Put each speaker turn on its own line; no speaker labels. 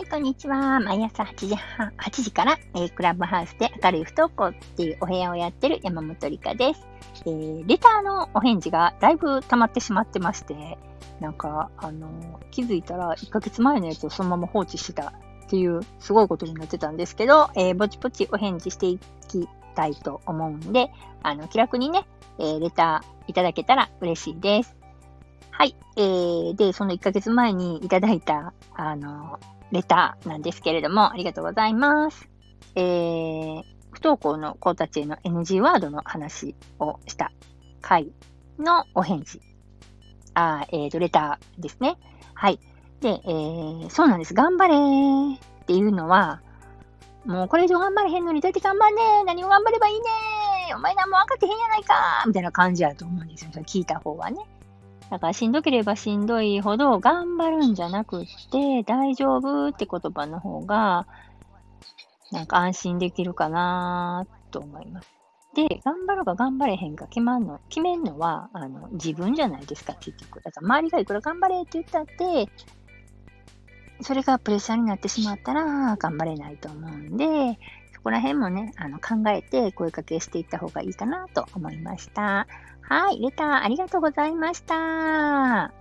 い、こんにちは。毎朝8時半、8時から、えー、クラブハウスで明るい不登校っていうお部屋をやってる山本理香です。えー、レターのお返事がだいぶ溜まってしまってまして、なんか、あのー、気づいたら1ヶ月前のやつをそのまま放置してたっていうすごいことになってたんですけど、えー、ぼちぼちお返事していきたいと思うんで、あの、気楽にね、え、レターいただけたら嬉しいです。はい。えー、で、その1ヶ月前にいただいた、あの、レターなんですけれども、ありがとうございます。えー、不登校の子たちへの NG ワードの話をした回のお返事。あえーと、レターですね。はい。で、えー、そうなんです。頑張れーっていうのは、もうこれ以上頑張れへんのにどうやって頑張んねー何を頑張ればいいねーお前何も分かってへんやないかーみたいな感じやと思うんですよ。聞いた方はね。だからしんどければしんどいほど頑張るんじゃなくって、大丈夫って言葉の方が、なんか安心できるかなと思います。で、頑張ろうか頑張れへんか決まんの、決めんのは、あの、自分じゃないですか、結局。だから周りがいくら頑張れって言ったって、それがプレッシャーになってしまったら頑張れないと思うんで、そこら辺もね、あの考えて声かけしていった方がいいかなと思いました。はい、レターありがとうございました。